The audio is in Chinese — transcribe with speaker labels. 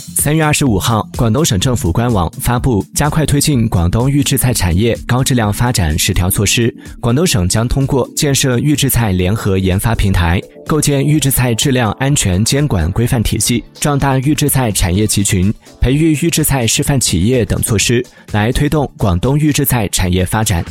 Speaker 1: 三月二十五号广东省政府官网发布加快推进广东预制菜产业高质量发展十条措施广东省将通过建设预制菜联合研发平台构建预制菜质量安全监管规范体系壮大预制菜产业集群培育预制菜示范企业等措施来推动广东预制菜产业发展。